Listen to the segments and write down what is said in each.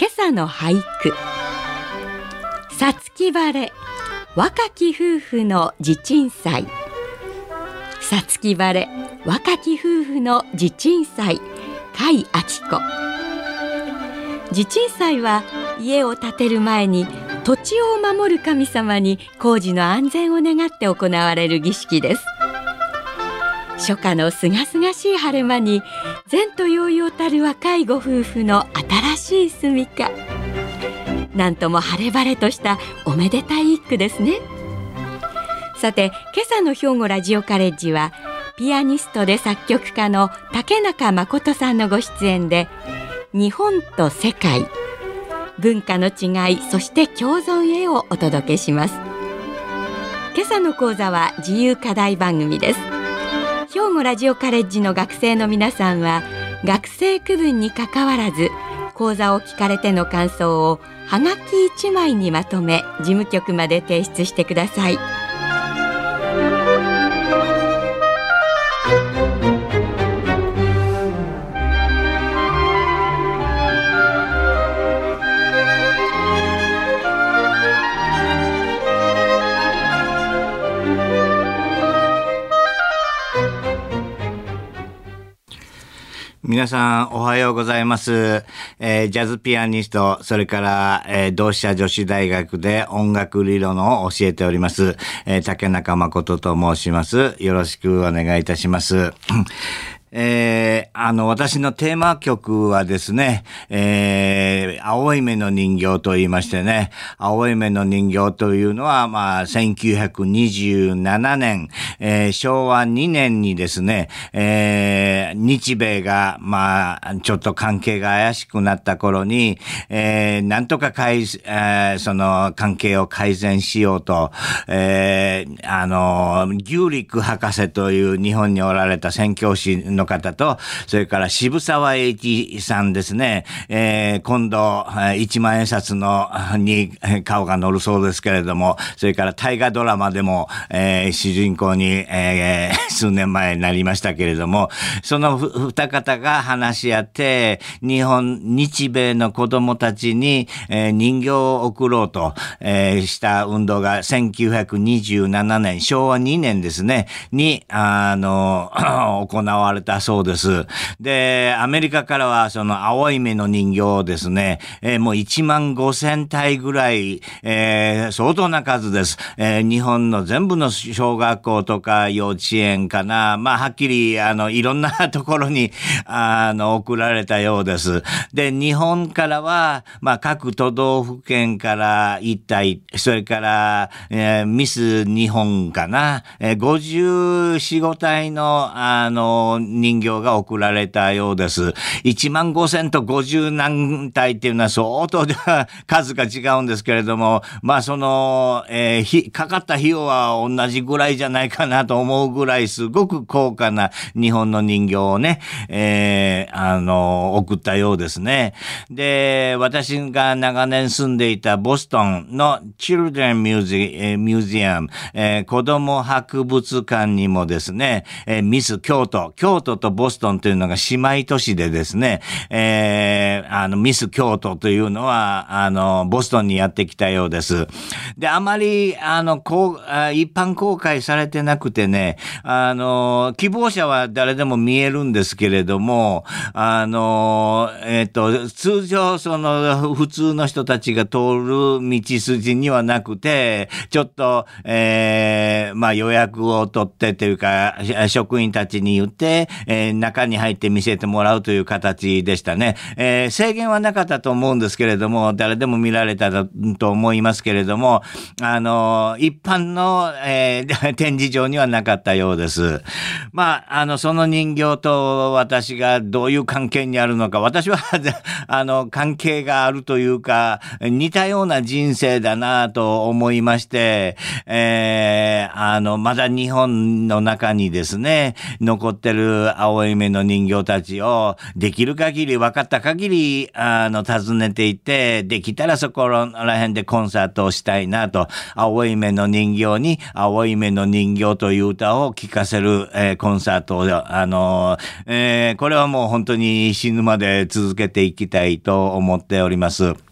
今朝の俳句。さつき晴れ。若き夫婦の地鎮祭。さつき晴れ。若き夫婦の地鎮祭。甲斐明子地鎮祭は家を建てる前に土地を守る神様に工事の安全を願って行われる儀式です。初夏のすがすがしい晴れ間に前途洋々たる若いご夫婦の新しい住処なんとも晴れ晴れとしたおめでたい一句ですね。さて今朝の兵庫ラジオカレッジはピアニストで作曲家の竹中誠さんのご出演で日本と世界文化の違いそして共存へをお届けします。今朝の講座は自由課題番組です。兵庫ラジオカレッジの学生の皆さんは学生区分にかかわらず講座を聞かれての感想をはがき1枚にまとめ事務局まで提出してください。皆さん、おはようございます。えージャズピアニスト、それから、えー同志社女子大学で音楽理論を教えております、えー竹中誠と申します。よろしくお願いいたします。えーあの、私のテーマ曲はですね、えー青い目の人形と言いましてね、青い目の人形というのは、まあ、1927年、えー昭和2年にですね、えー日米が、まあ、ちょっと関係が怪しくなった頃に、えーなんとか改、えーその関係を改善しようと、えーあの、ギューリック博士という日本におられた宣教師のの方と、それから渋沢栄一さんですね、えー今度、一万円札の、に顔が乗るそうですけれども、それから大河ドラマでも、えー主人公に、えー 数年前になりましたけれども、その二方が話し合って、日本、日米の子供たちに、えー人形を送ろうと、えーした運動が1927年、昭和2年ですね、に、あの、行われたそうです。で、アメリカからはその青い目の人形をですね、えーもう1万5千体ぐらい、えー相当な数です。えー日本の全部の小学校とか幼稚園かな、まあはっきり、あの、いろんなところに、あの、送られたようです。で、日本からは、まあ各都道府県から1体、それから、えーミス日本かな、えー54、5体の、あの、人形が送られたようです。1万5千と50何体っていうのは相当では数が違うんですけれども、まあその、えーかかった費用は同じぐらいじゃないかなと思うぐらいすごく高価な日本の人形をね、えーあの、送ったようですね。で、私が長年住んでいたボストンの Children Museum, えー Museum えー子供博物館にもですね、えーミス京都、京都とボストンというのが姉妹都市でですね、えーあの、ミス京都というのは、あの、ボストンにやってきたようです。で、あまり、あの、こう、一般公開されてなくてね、あの、希望者は誰でも見えるんですけれども、あの、えっ、と、通常、その、普通の人たちが通る道筋にはなくて、ちょっと、えーまあ予約を取ってというか、職員たちに言って、えー、中に入って見せてもらうという形でしたね。えー、制限はなかったと思うんですけれども、誰でも見られたと思いますけれども、あの、一般の、えー、展示場にはなかったようです。まあ、あの、その人形と私がどういう関係にあるのか、私は あの、関係があるというか、似たような人生だなと思いまして、えー、あの、まだ日本の中にですね、残ってる青い目の人形たちを、できる限り、分かった限り、あの、訪ねていて、できたらそこら辺でコンサートをしたいなと、青い目の人形に、青い目の人形という歌を聴かせる、えー、コンサートを、あの、えー、これはもう本当に死ぬまで続けていきたいと思っております。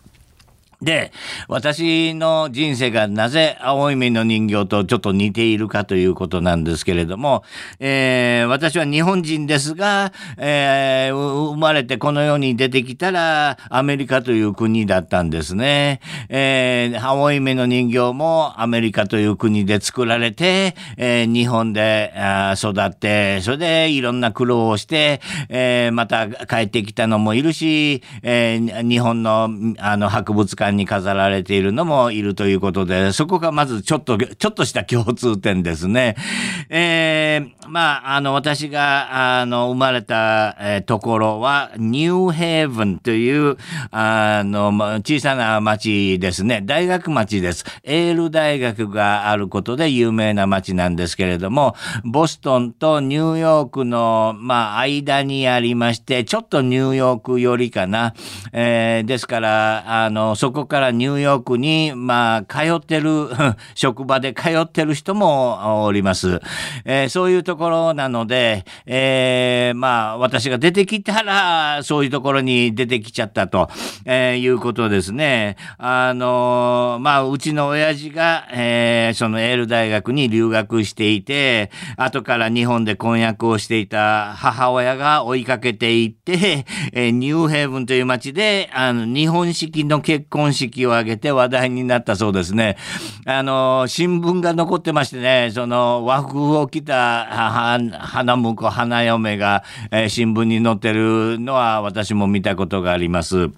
で、私の人生がなぜ青い目の人形とちょっと似ているかということなんですけれども、えー、私は日本人ですが、えー、生まれてこの世に出てきたらアメリカという国だったんですね。えー、青い目の人形もアメリカという国で作られて、えー、日本で育って、それでいろんな苦労をして、えー、また帰ってきたのもいるし、えー、日本のあの博物館に飾られているのもいるということで、そこがまずちょっと、ちょっとした共通点ですね。えー、まあ、あの、私が、あの、生まれた、えー、ところは、ニューヘーブンという、あの、小さな町ですね。大学町です。エール大学があることで有名な町なんですけれども、ボストンとニューヨークの、まあ、間にありまして、ちょっとニューヨーク寄りかな。えー、ですから、あの、そここからニューヨークに、まあ、通ってる、職場で通ってる人もおります。えー、そういうところなので、えー、まあ、私が出てきたら、そういうところに出てきちゃったと、えー、いうことですね。あのまあ、うちの親父が、え、そのエール大学に留学していて、後から日本で婚約をしていた母親が追いかけていって、え、ニューヘイブンという街で、あの、日本式の結婚婚式を挙げて話題になったそうですね。あの、新聞が残ってましてね、その和服を着た花婿、花嫁が、えー、新聞に載ってるのは私も見たことがあります。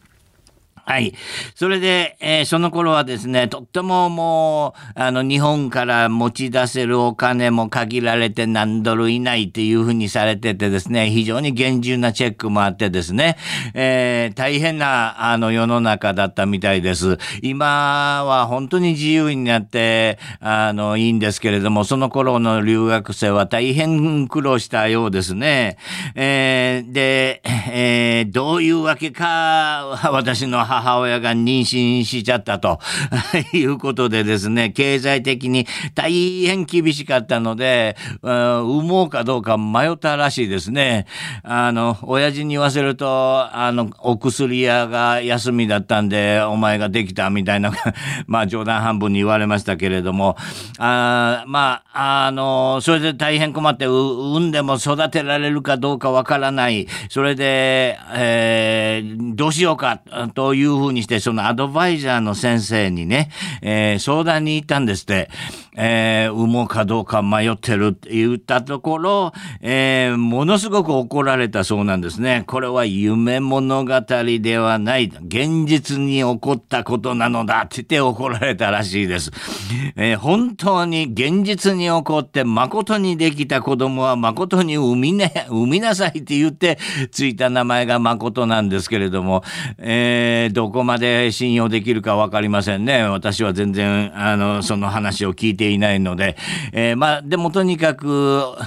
はい。それで、えー、その頃はですね、とってももう、あの、日本から持ち出せるお金も限られて何ドル以内っていうふうにされててですね、非常に厳重なチェックもあってですね、えー、大変な、あの、世の中だったみたいです。今は本当に自由になって、あの、いいんですけれども、その頃の留学生は大変苦労したようですね。えー、で、え、どういうわけか、私の母親が妊娠しちゃったと いうことでですね、経済的に大変厳しかったので、産もうかどうか迷ったらしいですね。あの、親父に言わせると、あの、お薬屋が休みだったんで、お前ができたみたいな まあ冗談半分に言われましたけれども、あまあ、あの、それで大変困って、産んでも育てられるかどうかわからない。それで、えー、どうしようかといういうふうにして、そのアドバイザーの先生にね、えー、相談に行ったんですって。えー、産もうかどうか迷ってるって言ったところ、えー、ものすごく怒られたそうなんですね。これは夢物語ではない。現実に起こったことなのだって言って怒られたらしいです。えー、本当に現実に起こって誠にできた子供は誠に産みね、産みなさいって言ってついた名前が誠なんですけれども、えー、どこまで信用できるかわかりませんね。私は全然、あの、その話を聞いてていないので、えー、まあ、でもとにかく、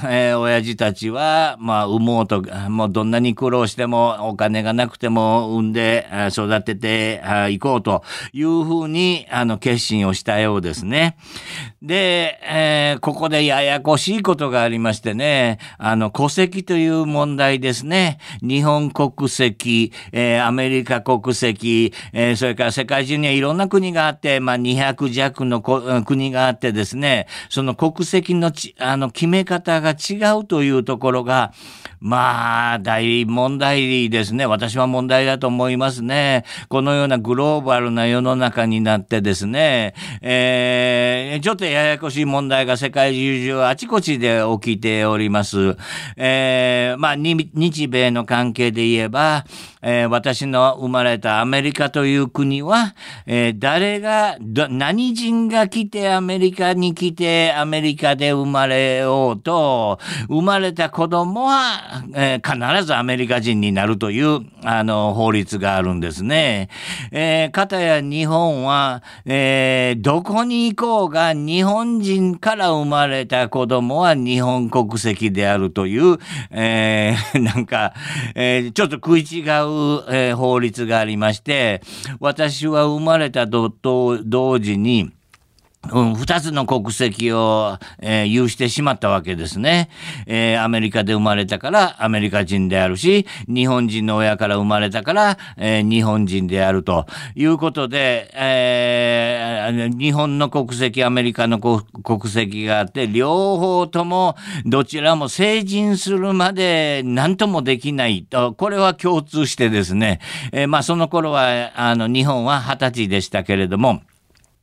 えー、親父たちは、まあ、産もうと、もうどんなに苦労しても、お金がなくても産んで育てていこうというふうに、あの、決心をしたようですね。で、えー、ここでややこしいことがありましてね、あの、戸籍という問題ですね。日本国籍、えー、アメリカ国籍、えー、それから世界中にはいろんな国があって、まあ、200弱の国があってですねですね、その国籍のちあの決め方が違うというところが、まあ、大問題ですね。私は問題だと思いますね。このようなグローバルな世の中になってですね、えー、ちょっとややこしい問題が世界中あちこちで起きております。えー、まあ、日米の関係で言えば、えー、私の生まれたアメリカという国は、えー、誰が、何人が来てアメリカに来てアメリカで生まれようと、生まれた子供は、えー、必ずアメリカ人になるという、あの、法律があるんですね。えー、かたや日本は、えー、どこに行こうが日本人から生まれた子供は日本国籍であるという、えー、なんか、えー、ちょっと食い違ううえー、法律がありまして、私は生まれたと同時に、うん、二つの国籍を、えー、有してしまったわけですね、えー、アメリカで生まれたからアメリカ人であるし、日本人の親から生まれたから、えー、日本人であるということで、えー、日本の国籍、アメリカの国籍があって、両方ともどちらも成人するまで何ともできないと、これは共通してですね、えー、まあその頃は、あの、日本は二十歳でしたけれども、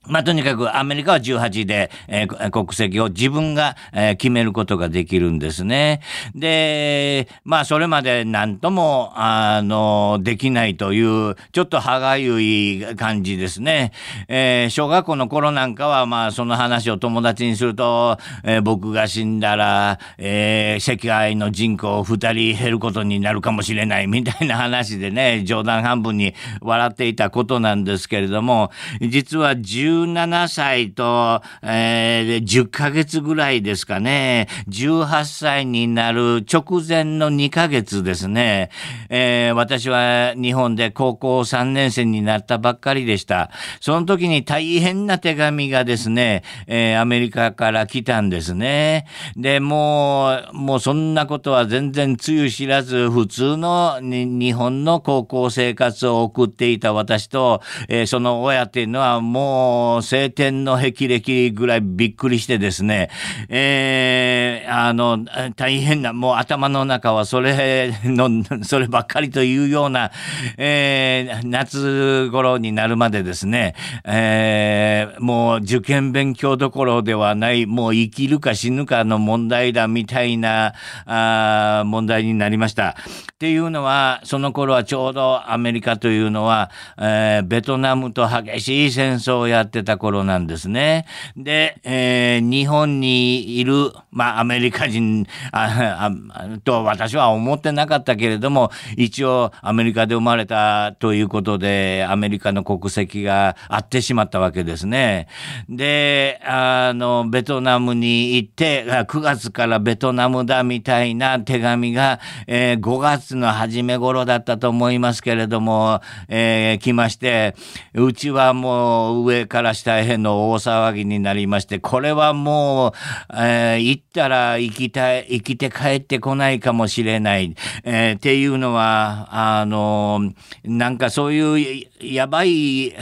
まあ、とにかくアメリカは18で、えー、国籍を自分が、えー、決めることができるんですね。で、まあ、それまで何とも、あの、できないという、ちょっと歯がゆい感じですね。えー、小学校の頃なんかは、まあ、その話を友達にすると、え、僕が死んだら、えー、世界の人口2人減ることになるかもしれないみたいな話でね、冗談半分に笑っていたことなんですけれども、実は10 17歳と、えー、10ヶ月ぐらいですかね、18歳になる直前の2ヶ月ですね、えー、私は日本で高校3年生になったばっかりでした。その時に大変な手紙がですね、えー、アメリカから来たんですね。で、もう、もうそんなことは全然つゆ知らず、普通の日本の高校生活を送っていた私と、えー、その親っていうのはもう、晴天の霹靂ぐらいびっくりしてですね、えー、あの、大変な、もう頭の中はそれの、そればっかりというような、えー、夏頃になるまでですね、えー、もう受験勉強どころではない、もう生きるか死ぬかの問題だみたいな、あ問題になりました。っていうのは、その頃はちょうどアメリカというのは、えー、ベトナムと激しい戦争をやってた頃なんですね。で、えー、日本にいる、まあ、アメリカ人ああと私は思ってなかったけれども、一応アメリカで生まれたということで、アメリカの国籍があってしまったわけですね。で、あの、ベトナムに行って、9月からベトナムだみたいな手紙が、えー、5月の初め頃だったと思いますけれども、えー、来まして、うちはもう上から下への大騒ぎになりまして、これはもう、えー、行ったら生きたい、生きて帰ってこないかもしれない、えー、っていうのは、あの、なんかそういうやばい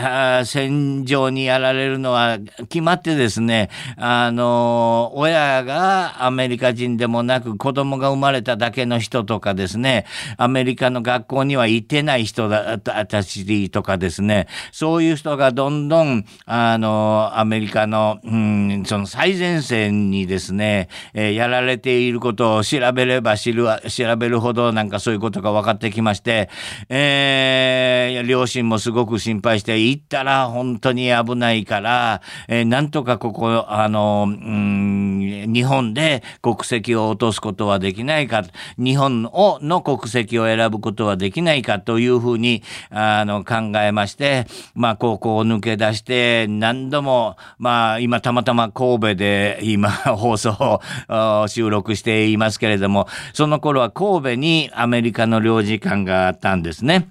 戦場にやられるのは決まってですね、あの、親がアメリカ人でもなく子供が生まれただけの人とかですね、アメリカの学校には行ってない人だたちとかですね、そういう人がどんどん、あの、アメリカの、うん、その最前線にですね、えー、やられていることを調べれば知る、調べるほどなんかそういうことが分かってきまして、えー、両親もすごく心配して、行ったら本当に危ないから、えー、なんとかここ、あの、うん、日本で国籍を落とすことはできないか、日本をの国籍を選ぶことはできないかというふうに、あの、考えまして、まあ、高校を抜け出して、何度も、まあ、今たまたま神戸で今 放送を 収録していますけれども、その頃は神戸にアメリカの領事館があったんですね。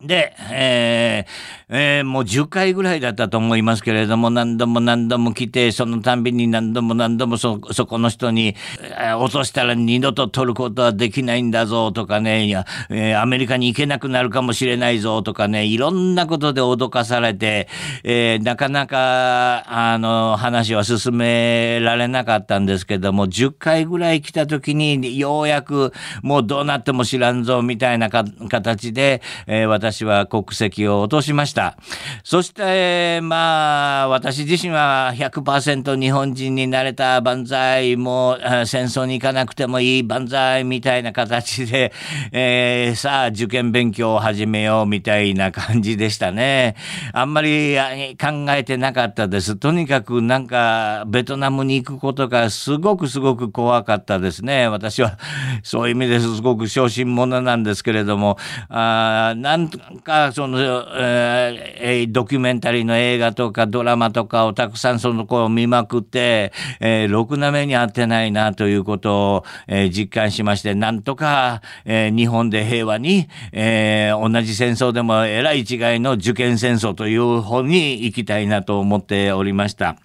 で、えーえー、もう10回ぐらいだったと思いますけれども、何度も何度も来て、そのたんびに何度も何度もそ、そこの人に、えー、落としたら二度と取ることはできないんだぞとかね、いや、えー、アメリカに行けなくなるかもしれないぞとかね、いろんなことで脅かされて、えー、なかなか、あの、話は進められなかったんですけども、10回ぐらい来た時に、ようやく、もうどうなっても知らんぞ、みたいなか形で、えー、私私は国籍を落としました。そして、まあ、私自身は100%日本人になれた万歳も戦争に行かなくてもいい万歳みたいな形で、えー、さあ受験勉強を始めようみたいな感じでしたね。あんまり考えてなかったです。とにかくなんかベトナムに行くことがすごくすごく怖かったですね。私はそういう意味ですごく小心者なんですけれども、あなんかその、えー、ドキュメンタリーの映画とかドラマとかをたくさんその子を見まくって、えー、ろくな目に遭ってないなということを、えー、実感しまして、なんとか、えー、日本で平和に、えー、同じ戦争でもえらい違いの受験戦争という方に行きたいなと思っておりました。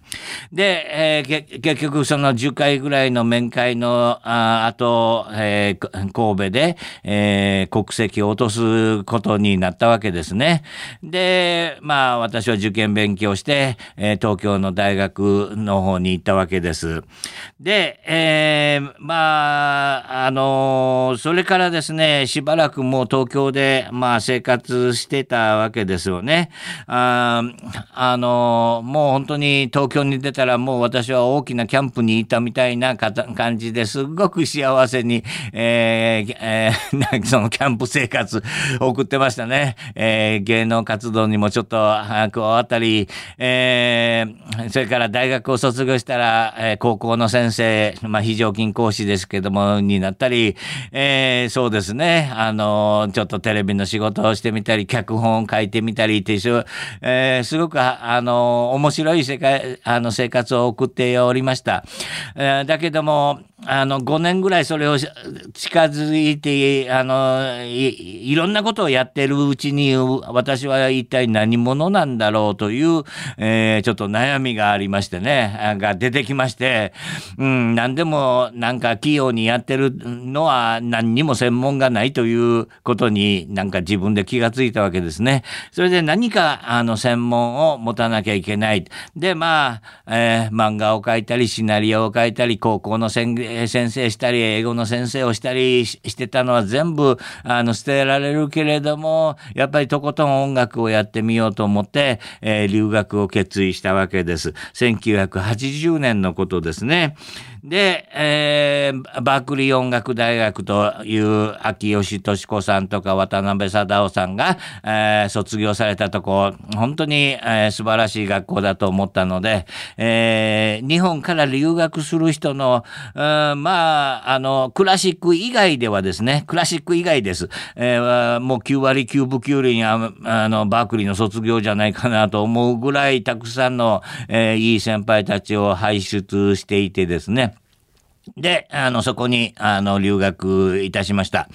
で、えー、結局その10回ぐらいの面会のああと、えー、神戸で、えー、国籍を落とすことになったわけですね。で、まあ私は受験勉強して、えー、東京の大学の方に行ったわけです。で、えー、まあ、あのそれからですね、しばらくもう東京で、まあ生活してたわけですよね。ああのもう本当に東京に出たらもう私は大きなキャンプにいたみたいな感じですごく幸せに、えーえー、そのキャンプ生活送ってましたね。えー、芸能活動にもちょっと加わったり、えー、それから大学を卒業したら、えー、高校の先生、まあ、非常勤講師ですけども、になったり、えー、そうですね、あの、ちょっとテレビの仕事をしてみたり、脚本を書いてみたりっていう、えー、すごく、あの、面白い世界、あの生活を送っておりました。えー、だけども、あの、5年ぐらいそれを近づいて、あのい、いろんなことをやってるうちに、私は一体何者なんだろうという、えー、ちょっと悩みがありましてね、が出てきまして、うん、何でもなんか器用にやってるのは何にも専門がないということになんか自分で気がついたわけですね。それで何かあの専門を持たなきゃいけない。で、まあ、えー、漫画を描いたり、シナリオを書いたり、高校の先先生したり、英語の先生をしたりしてたのは全部、あの、捨てられるけれども、やっぱりとことん音楽をやってみようと思って、えー、留学を決意したわけです。1980年のことですね。で、えー、バークリー音楽大学という秋吉敏子さんとか渡辺貞夫さんが、えー、卒業されたとこ、本当に、えー、素晴らしい学校だと思ったので、えー、日本から留学する人の、うん、まあ、あの、クラシック以外ではですね、クラシック以外です。えー、もう9割9分9厘ああの、バークリーの卒業じゃないかなと思うぐらいたくさんの、えー、いい先輩たちを輩出していてですね、で、あの、そこに、あの、留学いたしました。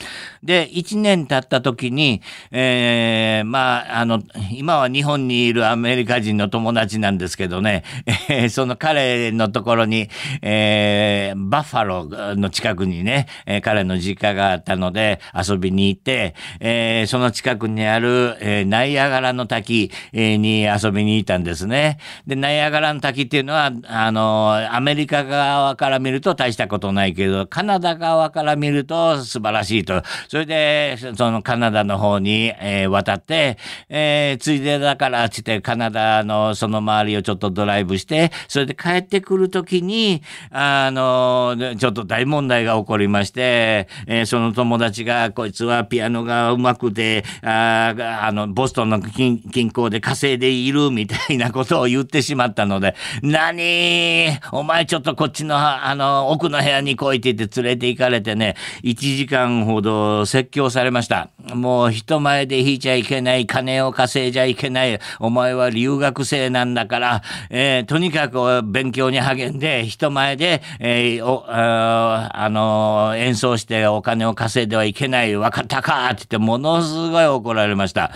で、一年経った時に、えー、まあ、あの、今は日本にいるアメリカ人の友達なんですけどね、えー、その彼のところに、えー、バッファローの近くにね、え、彼の実家があったので遊びに行って、え、その近くにある、え、ナイアガラの滝、に遊びに行ったんですね。で、ナイアガラの滝っていうのは、あの、アメリカ側から見ると大したことないけど、カナダ側から見ると素晴らしいと。それで、そのカナダの方に、えー、渡って、えー、ついでだからつってカナダのその周りをちょっとドライブして、それで帰ってくるときに、あの、ちょっと大問題が起こりまして、えー、その友達が、こいつはピアノがうまくて、ああの、ボストンの近郊で稼いでいるみたいなことを言ってしまったので、何？お前ちょっとこっちの、あの、奥のの部屋に来いって言って連れて行かれてね、1時間ほど説教されました。もう人前で弾いちゃいけない、金を稼いじゃいけない、お前は留学生なんだから、えー、とにかく勉強に励んで、人前で、えー、おああの演奏してお金を稼いではいけない、分かったかって言ってものすごい怒られました。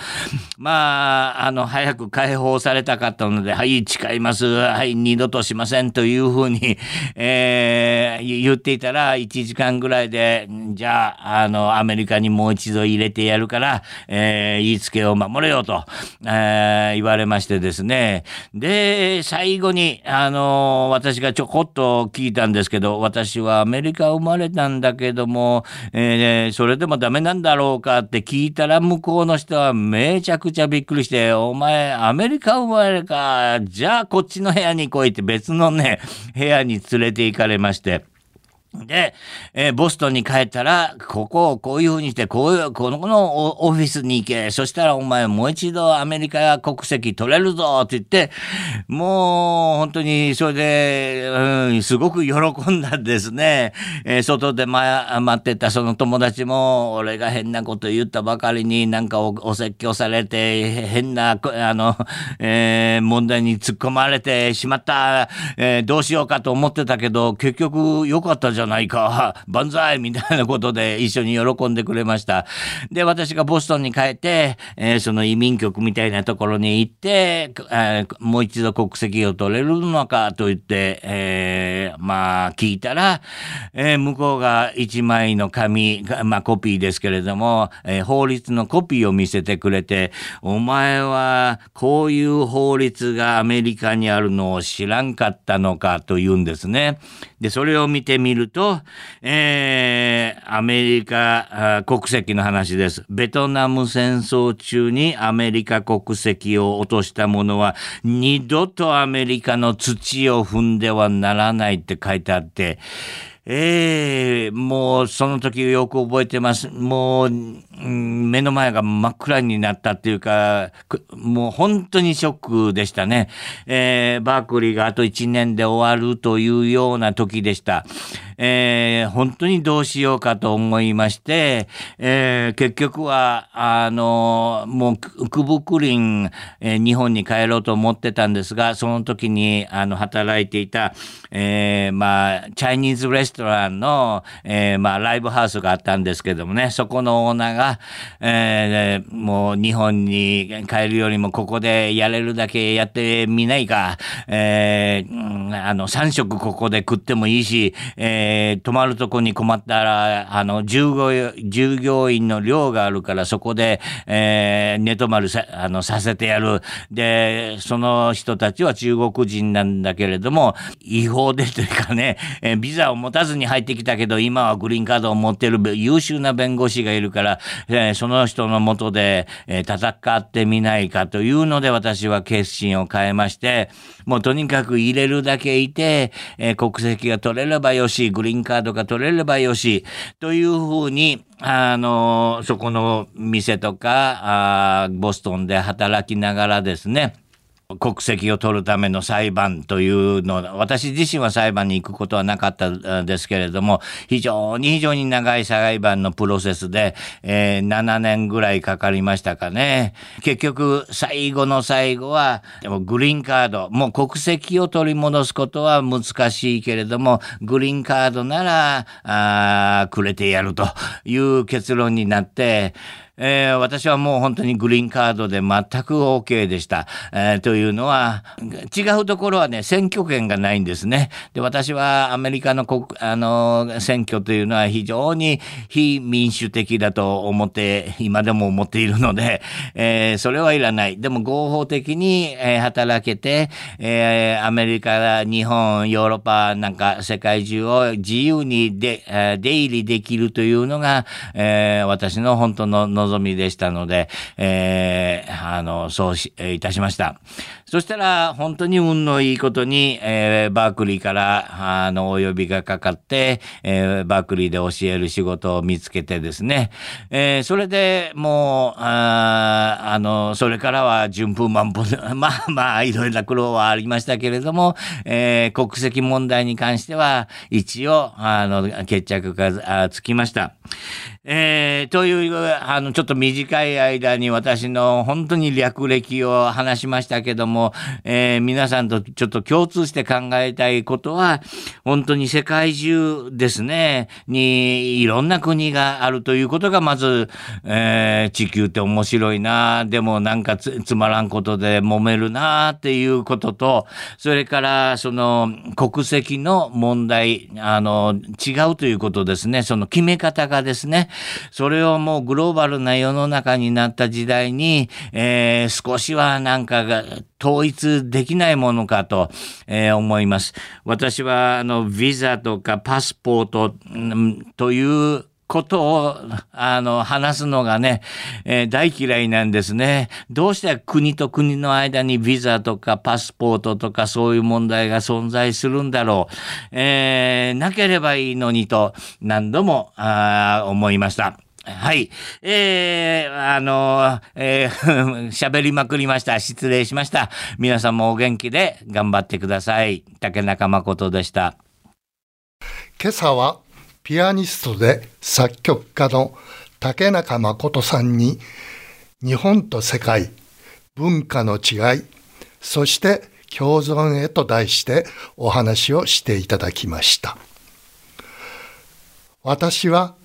まあ、あの、早く解放されたかったので、はい、誓います。はい、二度としませんというふうに、えー、言っていたら、1時間ぐらいで、じゃあ、あの、アメリカにもう一度入れてやるから、えー、言いつけを守れよと、えー、言われましてですね。で、最後に、あの、私がちょこっと聞いたんですけど、私はアメリカ生まれたんだけども、えー、それでもダメなんだろうかって聞いたら、向こうの人はめちゃくちゃびっくりして、お前、アメリカ生まれか、じゃあこっちの部屋に来いって別のね、部屋に連れて行かれまして、で、えー、ボストンに帰ったら、ここをこういうふうにして、こういう、この、このオフィスに行け。そしたらお前もう一度アメリカ国籍取れるぞって言って、もう本当にそれで、うん、すごく喜んだんですね。えー、外で、ま、待ってたその友達も、俺が変なこと言ったばかりになんかお説教されて、変な、あの、えー、問題に突っ込まれてしまった、え、どうしようかと思ってたけど、結局良かったじゃんゃないか、万歳みたいなことで一緒に喜んでくれました。で、私がボストンに帰って、えー、その移民局みたいなところに行って、えー、もう一度国籍を取れるのかと言って、えー、まあ聞いたら、え向こうが一枚の紙、まあコピーですけれども、え法律のコピーを見せてくれて、お前はこういう法律がアメリカにあるのを知らんかったのかと言うんですね。で、それを見てみると、えー、アメリカ国籍の話です。ベトナム戦争中にアメリカ国籍を落とした者は二度とアメリカの土を踏んではならないって書いてあって、ええー、もうその時よく覚えてます。もう、目の前が真っ暗になったっていうか、もう本当にショックでしたね。えー、バークリーがあと1年で終わるというような時でした。えー、本当にどうしようかと思いまして、えー、結局は、あの、もう、クブクリン、えー、日本に帰ろうと思ってたんですが、その時に、あの、働いていた、えー、まあ、チャイニーズレストランの、えー、まあ、ライブハウスがあったんですけどもね、そこのオーナーが、えー、もう日本に帰るよりもここでやれるだけやってみないか、えー、あの、3食ここで食ってもいいし、えー、泊まるとこに困ったら、あの、従業従業員の寮があるから、そこで、えー、寝泊まるさ、あの、させてやる。で、その人たちは中国人なんだけれども、違法でというかね、えー、ビザを持たずに入ってきたけど、今はグリーンカードを持ってる優秀な弁護士がいるから、えー、その人のもとで、えー、戦ってみないかというので、私は決心を変えまして、もうとにかく入れるだけいて、えー、国籍が取れればよし、グリーンカードが取れればよし、というふうに、あの、そこの店とか、あボストンで働きながらですね、国籍を取るための裁判というの私自身は裁判に行くことはなかったんですけれども非常に非常に長い裁判のプロセスで、えー、7年ぐらいかかりましたかね。結局最後の最後はでもグリーンカードもう国籍を取り戻すことは難しいけれどもグリーンカードならあくれてやるという結論になってえー、私はもう本当にグリーンカードで全く OK でした。えー、というのは、違うところはね、選挙権がないんですね。で、私はアメリカの国、あの、選挙というのは非常に非民主的だと思って、今でも思っているので、えー、それはいらない。でも合法的に、えー、働けて、えー、アメリカ、日本、ヨーロッパなんか世界中を自由にで、えー、出入りできるというのが、えー、私の本当の望望みでしたので、えー、あの、そうし、いたしました。そしたら、本当に運のいいことに、えー、バークリーから、あの、お呼びがかかって、えー、バークリーで教える仕事を見つけてですね、えー、それでもう、ああの、それからは順風満帆で、まあまあ、いろいろな苦労はありましたけれども、えー、国籍問題に関しては、一応、あの、決着がつきました。えー、という、あの、ちょっと短い間に私の本当に略歴を話しましたけども、えー、皆さんとちょっと共通して考えたいことは、本当に世界中ですね、にいろんな国があるということが、まず、えー、地球って面白いな、でもなんかつまらんことで揉めるなっていうことと、それからその国籍の問題、あの、違うということですね、その決め方がですね、それをもうグローバルな世の中になった時代に、えー、少しはなんかが統一できないものかと、えー、思います。私は、あの、ビザとかパスポート、ということを、あの、話すのがね、えー、大嫌いなんですね。どうして国と国の間にビザとかパスポートとかそういう問題が存在するんだろう。えー、なければいいのにと何度もあ思いました。はい。えー、あの、えー、喋りまくりました。失礼しました。皆さんもお元気で頑張ってください。竹中誠でした。今朝はピアニストで作曲家の竹中誠さんに日本と世界文化の違いそして共存へと題してお話をしていただきました私は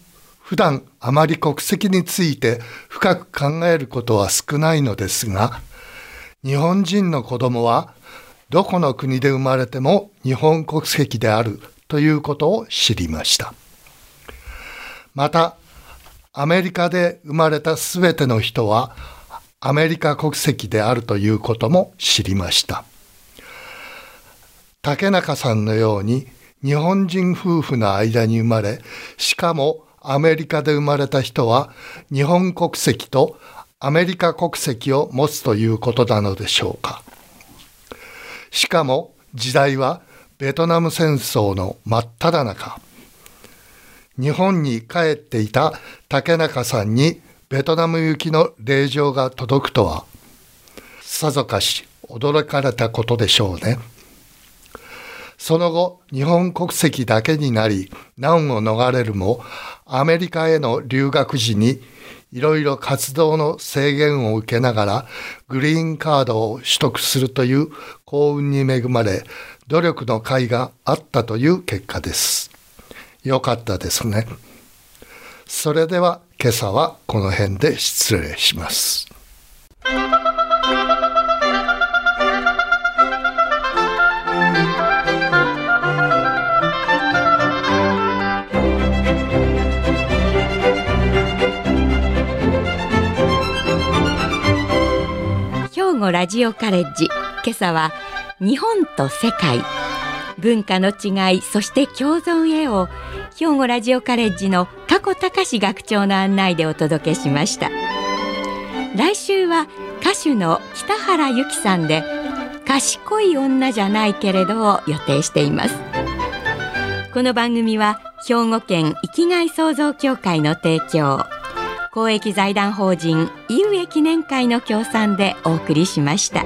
普段あまり国籍について深く考えることは少ないのですが日本人の子供はどこの国で生まれても日本国籍であるということを知りました。また、アメリカで生まれたすべての人はアメリカ国籍であるということも知りました。竹中さんのように日本人夫婦の間に生まれ、しかもアメリカで生まれた人は日本国籍とアメリカ国籍を持つということなのでしょうか。しかも時代はベトナム戦争の真っ只中。日本に帰っていた竹中さんにベトナム行きの令状が届くとは、さぞかし驚かれたことでしょうね。その後、日本国籍だけになり、難を逃れるも、アメリカへの留学時に、いろいろ活動の制限を受けながら、グリーンカードを取得するという幸運に恵まれ、努力の甲斐があったという結果です。よかったですね。それでは今朝はこの辺で失礼します。兵庫ラジオカレッジ今朝は日本と世界文化の違いそして共存へを兵庫ラジオカレッジの加古隆学長の案内でお届けしました来週は歌手の北原由紀さんで賢い女じゃないけれどを予定していますこの番組は兵庫県生きがい創造協会の提供公益財団法人井上記念会の協賛でお送りしました。